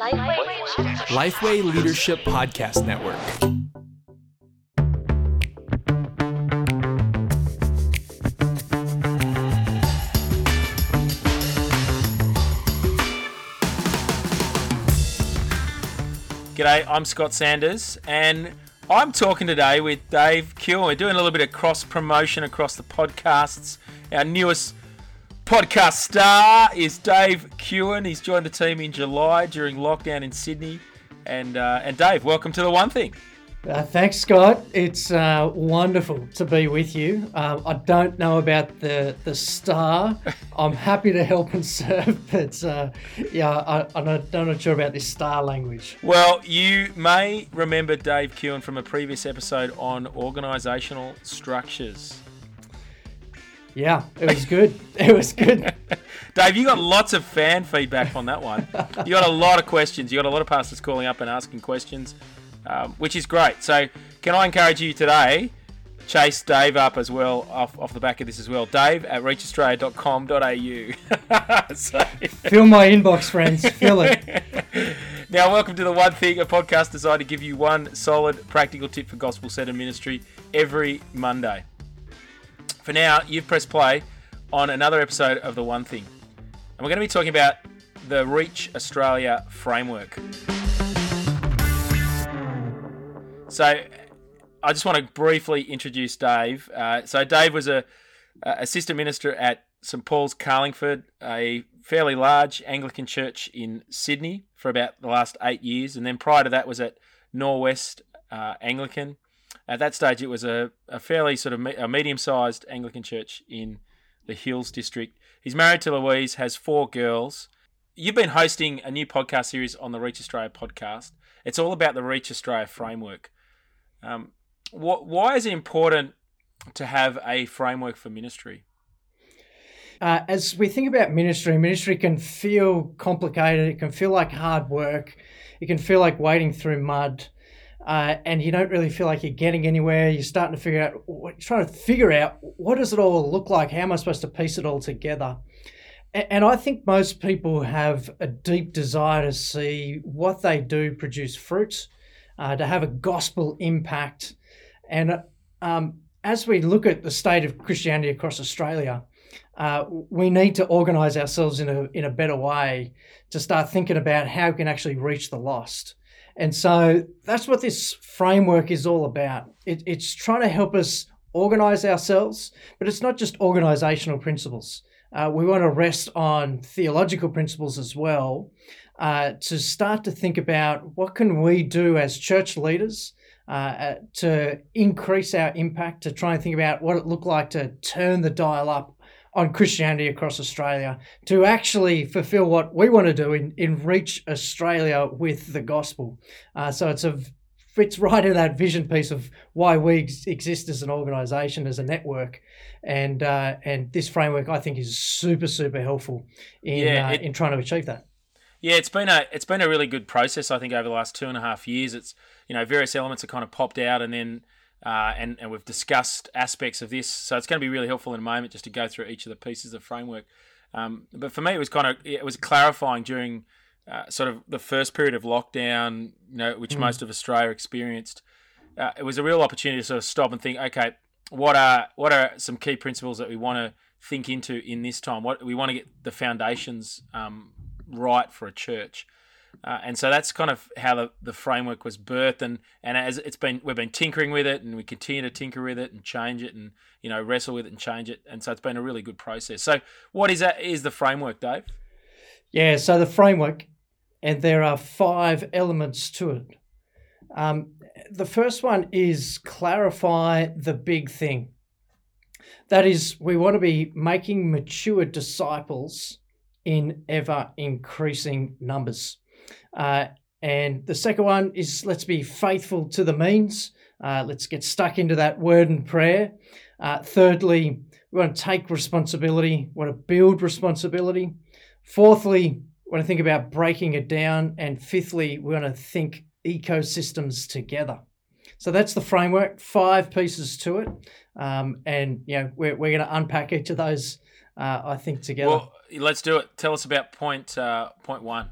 Lifeway Leadership Podcast Network. G'day, I'm Scott Sanders, and I'm talking today with Dave Kewen. We're doing a little bit of cross promotion across the podcasts. Our newest podcast star is Dave Kewen. He's joined the team in July during lockdown in Sydney. And uh, and Dave, welcome to the One Thing. Uh, thanks, Scott. It's uh, wonderful to be with you. Um, I don't know about the the star. I'm happy to help and serve, but uh, yeah, I, I'm, not, I'm not sure about this star language. Well, you may remember Dave Kewen from a previous episode on organisational structures. Yeah, it was good. it was good. Dave, you got lots of fan feedback on that one. You got a lot of questions. You got a lot of pastors calling up and asking questions um, which is great. So, can I encourage you today? Chase Dave up as well off, off the back of this as well. Dave at reachaustralia.com.au. so, Fill my inbox, friends. Fill it. now, welcome to the One Thing, a podcast designed to give you one solid practical tip for gospel centered ministry every Monday. For now, you've pressed play on another episode of The One Thing. And we're going to be talking about the Reach Australia framework. So, I just want to briefly introduce Dave. Uh, so, Dave was a, assistant minister at St Paul's Carlingford, a fairly large Anglican church in Sydney for about the last eight years, and then prior to that was at Norwest uh, Anglican. At that stage, it was a, a fairly sort of me- a medium-sized Anglican church in the Hills district. He's married to Louise, has four girls. You've been hosting a new podcast series on the Reach Australia podcast. It's all about the Reach Australia framework. Um, what, why is it important to have a framework for ministry? Uh, as we think about ministry, ministry can feel complicated. It can feel like hard work. It can feel like wading through mud, uh, and you don't really feel like you're getting anywhere. You're starting to figure out, what, trying to figure out what does it all look like? How am I supposed to piece it all together? And, I think most people have a deep desire to see what they do produce fruit uh, to have a gospel impact. And um, as we look at the state of Christianity across Australia, uh, we need to organise ourselves in a in a better way to start thinking about how we can actually reach the lost. And so that's what this framework is all about. It, it's trying to help us organise ourselves, but it's not just organisational principles. Uh, we want to rest on theological principles as well uh, to start to think about what can we do as church leaders uh, uh, to increase our impact, to try and think about what it looked like to turn the dial up on Christianity across Australia, to actually fulfill what we want to do in, in reach Australia with the gospel. Uh, so it's a fits right in that vision piece of why we ex- exist as an organisation, as a network, and uh, and this framework I think is super super helpful in yeah, it, in trying to achieve that. Yeah, it's been a it's been a really good process. I think over the last two and a half years, it's you know various elements have kind of popped out, and then uh, and and we've discussed aspects of this. So it's going to be really helpful in a moment just to go through each of the pieces of framework. Um, but for me, it was kind of it was clarifying during uh, sort of the first period of lockdown, you know, which mm. most of Australia experienced. Uh, it was a real opportunity to sort of stop and think, okay, what are what are some key principles that we want to think into in this time? What we want to get the foundations um, right for a church. Uh, and so that's kind of how the, the framework was birthed. And, and as it's been we've been tinkering with it and we continue to tinker with it and change it and you know wrestle with it and change it. And so it's been a really good process. So what is that is the framework dave? Yeah so the framework and there are five elements to it. Um, the first one is clarify the big thing. That is we want to be making mature disciples in ever increasing numbers. Uh, and the second one is let's be faithful to the means. Uh, let's get stuck into that word and prayer. Uh, thirdly, we want to take responsibility, we want to build responsibility. Fourthly, we want to think about breaking it down. And fifthly, we want to think ecosystems together. So that's the framework, five pieces to it. Um, and, you know, we're, we're going to unpack each of those, uh, I think, together. Well, let's do it. Tell us about point uh, point one.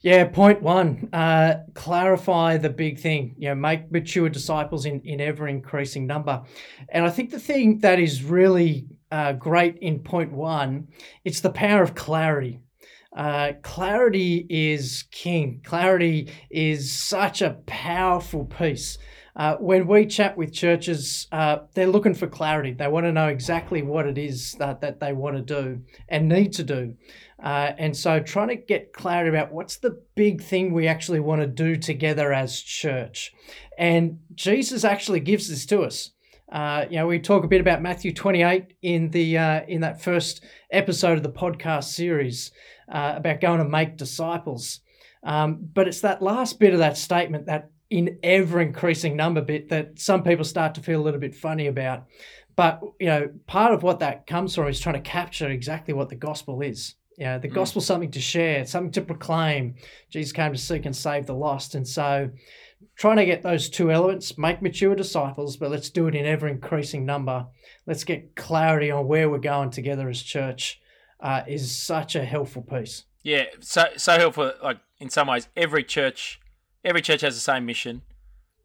Yeah, point one, uh, clarify the big thing. You know, make mature disciples in, in ever increasing number. And I think the thing that is really uh, great in point one, it's the power of clarity. Uh, clarity is king. Clarity is such a powerful piece. Uh, when we chat with churches, uh, they're looking for clarity. They want to know exactly what it is that, that they want to do and need to do. Uh, and so trying to get clarity about what's the big thing we actually want to do together as church. And Jesus actually gives this to us. Uh, you know, we talk a bit about Matthew 28 in the uh, in that first episode of the podcast series uh, about going to make disciples. Um, but it's that last bit of that statement that in ever increasing number bit that some people start to feel a little bit funny about. But you know, part of what that comes from is trying to capture exactly what the gospel is. You know, the mm. gospel's something to share, something to proclaim. Jesus came to seek and save the lost. And so trying to get those two elements, make mature disciples, but let's do it in ever increasing number. Let's get clarity on where we're going together as church uh, is such a helpful piece. Yeah, so so helpful. Like in some ways, every church every church has the same mission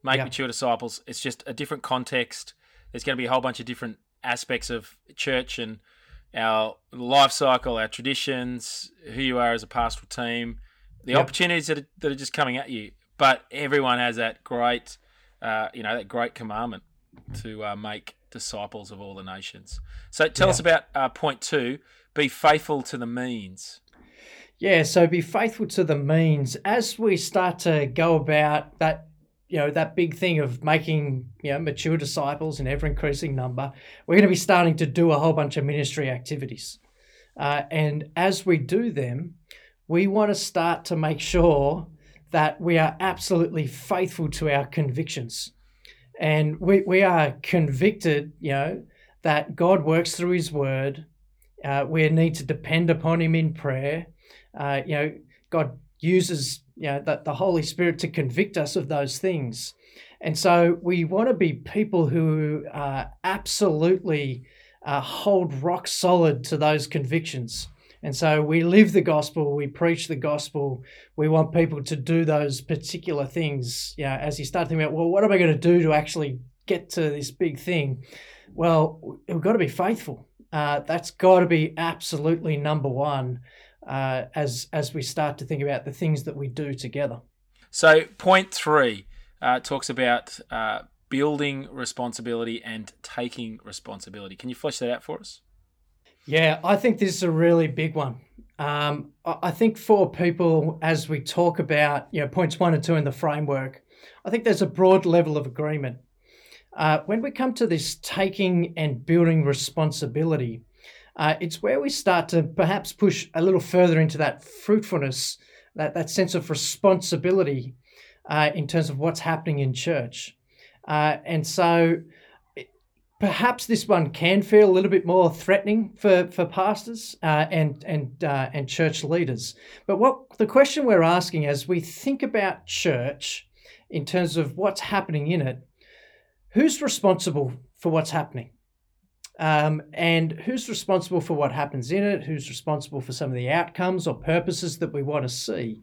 make yeah. mature disciples. It's just a different context. There's going to be a whole bunch of different aspects of church and our life cycle, our traditions, who you are as a pastoral team, the yep. opportunities that are, that are just coming at you. But everyone has that great, uh, you know, that great commandment to uh, make disciples of all the nations. So tell yeah. us about uh, point two: be faithful to the means. Yeah, so be faithful to the means. As we start to go about that you know that big thing of making you know mature disciples in ever increasing number we're going to be starting to do a whole bunch of ministry activities. Uh, and as we do them we want to start to make sure that we are absolutely faithful to our convictions. And we, we are convicted you know that god works through his word uh, we need to depend upon him in prayer uh, you know, God uses you know the, the Holy Spirit to convict us of those things. And so we want to be people who uh, absolutely hold rock solid to those convictions. And so we live the gospel, we preach the gospel. We want people to do those particular things. You know, as you start thinking about, well, what am I going to do to actually get to this big thing? Well, we've got to be faithful. Uh, that's got to be absolutely number one uh, as as we start to think about the things that we do together. So, point three uh, talks about uh, building responsibility and taking responsibility. Can you flesh that out for us? Yeah, I think this is a really big one. Um, I think for people, as we talk about you know points one and two in the framework, I think there's a broad level of agreement. Uh, when we come to this taking and building responsibility, uh, it's where we start to perhaps push a little further into that fruitfulness, that, that sense of responsibility uh, in terms of what's happening in church. Uh, and so perhaps this one can feel a little bit more threatening for, for pastors uh, and, and, uh, and church leaders. But what the question we're asking as we think about church in terms of what's happening in it, who's responsible for what's happening? Um, and who's responsible for what happens in it, who's responsible for some of the outcomes or purposes that we want to see.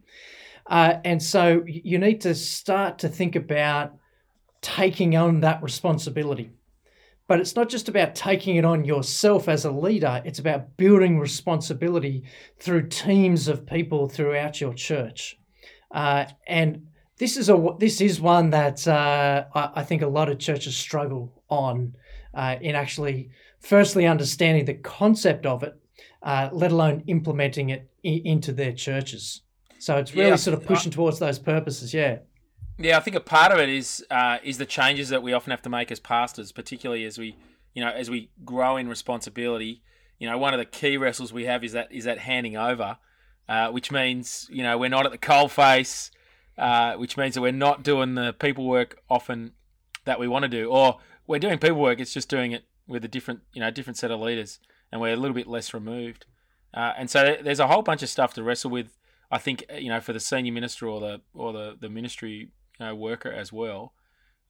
Uh, and so you need to start to think about taking on that responsibility. But it's not just about taking it on yourself as a leader, it's about building responsibility through teams of people throughout your church. Uh, and this is a this is one that uh, I, I, think a lot of churches struggle on uh, in actually firstly understanding the concept of it, uh, let alone implementing it I- into their churches. So it's really yeah, sort of pushing I, towards those purposes. Yeah. Yeah, I think a part of it is uh, is the changes that we often have to make as pastors, particularly as we you know as we grow in responsibility. You know, one of the key wrestles we have is that is that handing over, uh, which means you know we're not at the coal face, uh, which means that we're not doing the people work often that we want to do, or we're doing people work. It's just doing it with a different, you know, different set of leaders, and we're a little bit less removed. Uh, and so there's a whole bunch of stuff to wrestle with. I think you know for the senior minister or the or the the ministry you know, worker as well.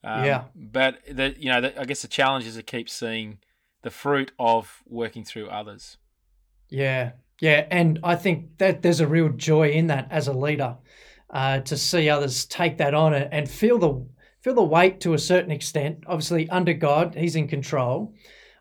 Um, yeah. But the you know the, I guess the challenge is to keep seeing the fruit of working through others. Yeah, yeah, and I think that there's a real joy in that as a leader uh, to see others take that on and feel the feel the weight to a certain extent. Obviously, under God, He's in control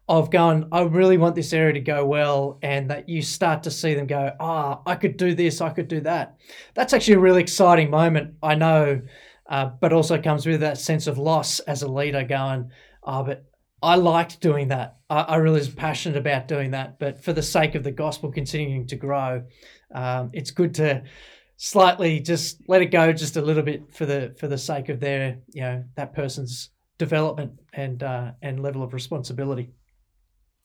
of going. I really want this area to go well, and that you start to see them go. Ah, oh, I could do this. I could do that. That's actually a really exciting moment. I know. Uh, but also comes with that sense of loss as a leader going, oh, but I liked doing that. I, I, really was passionate about doing that. But for the sake of the gospel continuing to grow, um, it's good to slightly just let it go just a little bit for the for the sake of their you know that person's development and uh, and level of responsibility.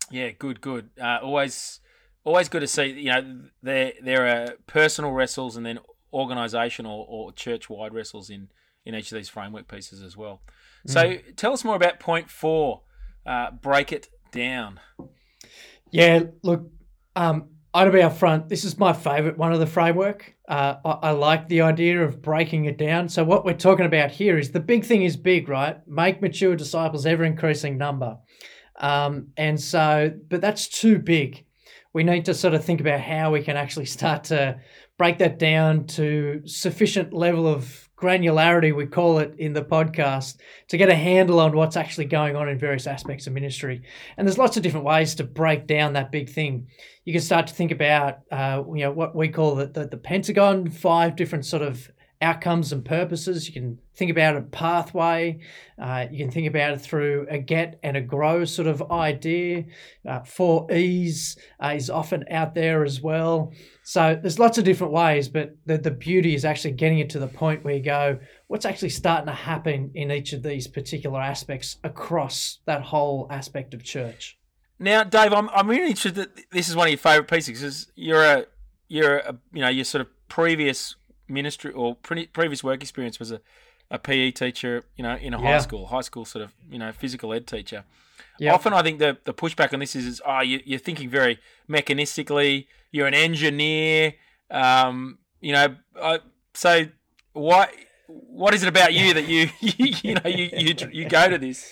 Yeah, good, good. Uh, always, always good to see. You know, there there are personal wrestles and then organisational or church wide wrestles in in each of these framework pieces as well. So, mm. tell us more about point four uh, break it down. Yeah, look, um, I'll be upfront. This is my favourite one of the framework. Uh, I, I, like the idea of breaking it down. So what we're talking about here is the big thing is big, right? Make mature disciples ever increasing number, um, and so, but that's too big. We need to sort of think about how we can actually start to break that down to sufficient level of granularity, we call it in the podcast, to get a handle on what's actually going on in various aspects of ministry. And there's lots of different ways to break down that big thing. You can start to think about, uh, you know, what we call the, the, the Pentagon, five different sort of outcomes and purposes. You can think about a pathway. Uh, you can think about it through a get and a grow sort of idea. Uh, four E's uh, is often out there as well. So there's lots of different ways, but the, the beauty is actually getting it to the point where you go, what's actually starting to happen in each of these particular aspects across that whole aspect of church. Now, Dave, I'm, I'm really interested that this is one of your favourite pieces because you're a you're a, you know your sort of previous ministry or pre- previous work experience was a, a PE teacher, you know, in a yeah. high school, high school sort of, you know, physical ed teacher. Often I think the, the pushback on this is, is oh, you, are thinking very mechanistically, you're an engineer, um, you know, I, so what, what is it about you that you, you, you know, you, you, you go to this?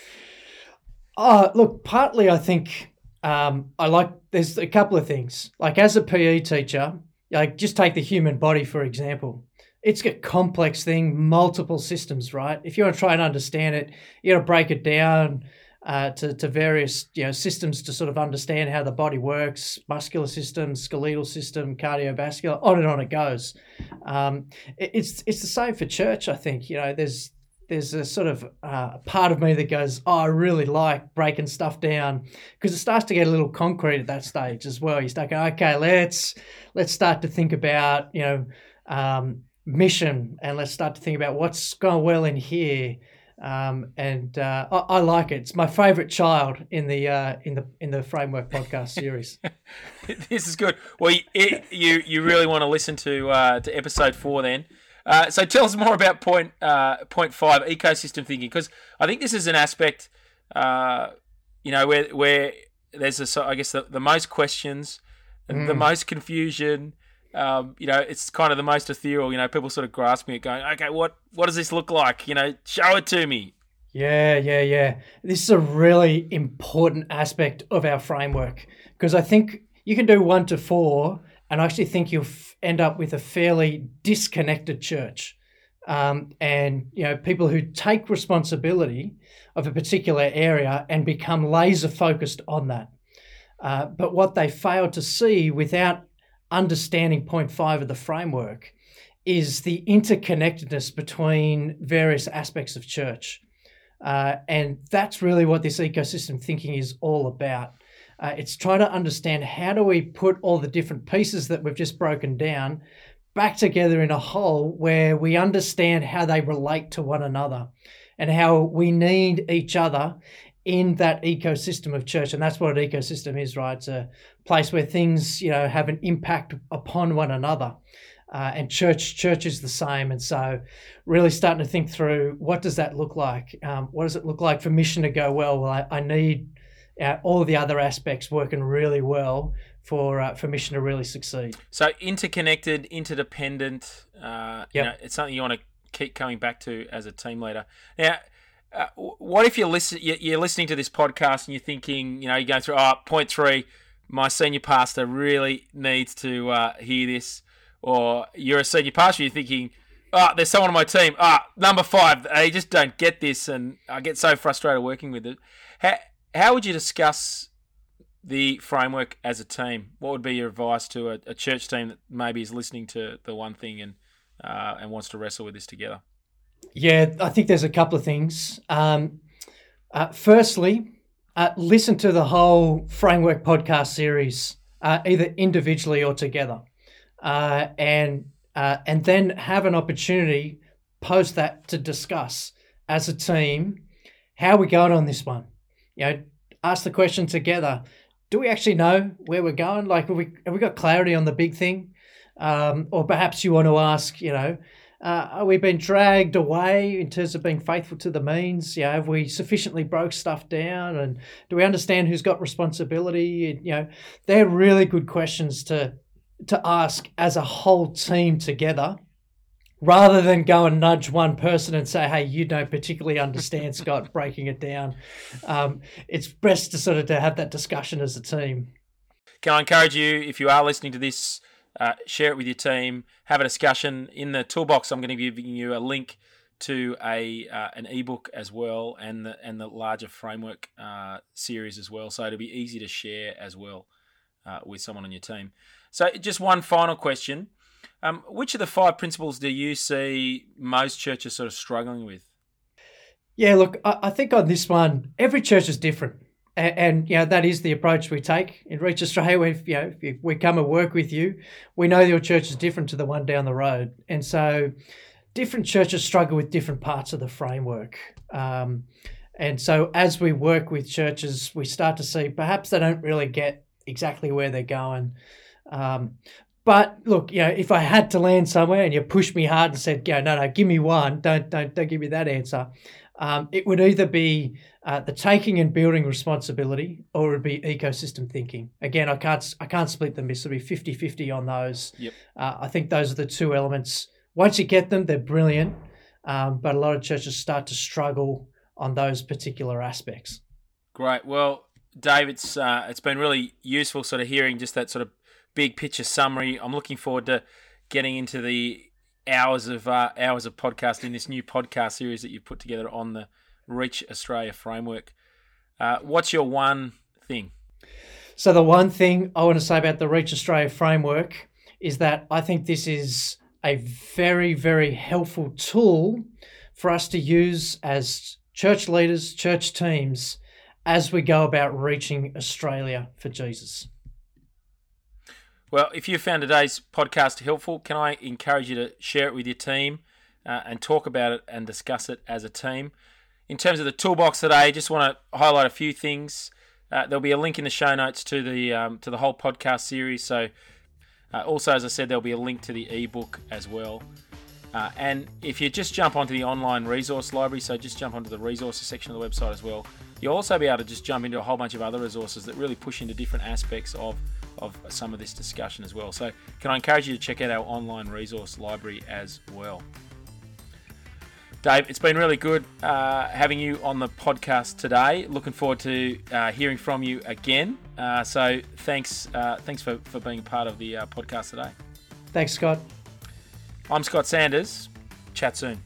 Oh, look, partly I think um, I like, there's a couple of things. Like as a PE teacher, like just take the human body for example. It's a complex thing multiple systems right? If you want to try and understand it you got to break it down uh, to, to various you know systems to sort of understand how the body works muscular system skeletal system cardiovascular on and on it goes. Um, it, it's it's the same for church i think you know there's there's a sort of uh, part of me that goes, oh, I really like breaking stuff down because it starts to get a little concrete at that stage as well. You start going, okay, let's let's start to think about you know um, mission and let's start to think about what's going well in here. Um, and uh, I, I, like it. It's my favorite child in the uh, in the in the framework podcast series. this is good. Well, you you, you really want to listen to uh, to episode four then. Uh, so tell us more about point uh, point five ecosystem thinking because I think this is an aspect, uh, you know, where where there's a I guess the, the most questions, mm. the most confusion. Um, you know, it's kind of the most ethereal. You know, people sort of grasping it, going, "Okay, what what does this look like? You know, show it to me." Yeah, yeah, yeah. This is a really important aspect of our framework because I think you can do one to four, and I actually think you'll end up with a fairly disconnected church. Um, and you know people who take responsibility of a particular area and become laser focused on that. Uh, but what they fail to see without understanding point five of the framework is the interconnectedness between various aspects of church. Uh, and that's really what this ecosystem thinking is all about. Uh, it's trying to understand how do we put all the different pieces that we've just broken down back together in a whole where we understand how they relate to one another and how we need each other in that ecosystem of church. And that's what an ecosystem is right? It's a place where things you know have an impact upon one another. Uh, and church church is the same. And so really starting to think through what does that look like? Um, what does it look like for mission to go well? Well I, I need uh, all the other aspects working really well for uh, for mission to really succeed. So interconnected, interdependent. Uh, yep. you know, it's something you want to keep coming back to as a team leader. Now, uh, what if you're listen you're listening to this podcast and you're thinking, you know, you go through oh, point three, my senior pastor really needs to uh, hear this, or you're a senior pastor, you're thinking, oh, there's someone on my team, ah, number five, they just don't get this, and I get so frustrated working with it. How, how would you discuss the framework as a team? What would be your advice to a, a church team that maybe is listening to the one thing and uh, and wants to wrestle with this together? Yeah, I think there's a couple of things. Um, uh, firstly, uh, listen to the whole framework podcast series, uh, either individually or together, uh, and uh, and then have an opportunity post that to discuss as a team how we're going on this one. You know, ask the question together. Do we actually know where we're going? Like, have we have we got clarity on the big thing? Um, or perhaps you want to ask, you know, uh, are we being dragged away in terms of being faithful to the means? Yeah, have we sufficiently broke stuff down? And do we understand who's got responsibility? You know, they're really good questions to to ask as a whole team together, rather than go and nudge one person and say, "Hey, you don't particularly understand Scott breaking it down." Um, it's best to sort of to have that discussion as a team. Can I encourage you, if you are listening to this? Uh, share it with your team, have a discussion. In the toolbox, I'm going to be giving you a link to a uh, an ebook as well, and the and the larger framework uh, series as well. So it'll be easy to share as well uh, with someone on your team. So just one final question: um, Which of the five principles do you see most churches sort of struggling with? Yeah, look, I, I think on this one, every church is different and, and you know that is the approach we take in Reach Australia. We've, you know, if we come and work with you, we know your church is different to the one down the road, and so different churches struggle with different parts of the framework. Um, and so as we work with churches, we start to see perhaps they don't really get exactly where they're going. Um, but look, you know, if I had to land somewhere and you pushed me hard and said, "Yeah, no, no, give me one. Don't, don't, don't give me that answer," um, it would either be uh, the taking and building responsibility or it would be ecosystem thinking. Again, I can't I can't split them. It's to be 50-50 on those. Yep. Uh, I think those are the two elements. Once you get them, they're brilliant. Um, but a lot of churches start to struggle on those particular aspects. Great. Well, Dave, it's uh, it's been really useful sort of hearing just that sort of big picture summary. I'm looking forward to getting into the hours of uh, hours of podcast in this new podcast series that you've put together on the Reach Australia framework. Uh, what's your one thing? So the one thing I want to say about the Reach Australia framework is that I think this is a very very helpful tool for us to use as church leaders, church teams as we go about reaching Australia for Jesus. Well, if you found today's podcast helpful, can I encourage you to share it with your team uh, and talk about it and discuss it as a team? In terms of the toolbox today, I just want to highlight a few things. Uh, there'll be a link in the show notes to the um, to the whole podcast series. So, uh, also as I said, there'll be a link to the ebook as well. Uh, and if you just jump onto the online resource library, so just jump onto the resources section of the website as well, you'll also be able to just jump into a whole bunch of other resources that really push into different aspects of of some of this discussion as well. So, can I encourage you to check out our online resource library as well? Dave, it's been really good uh, having you on the podcast today. Looking forward to uh, hearing from you again. Uh, so, thanks, uh, thanks for, for being a part of the uh, podcast today. Thanks, Scott. I'm Scott Sanders. Chat soon.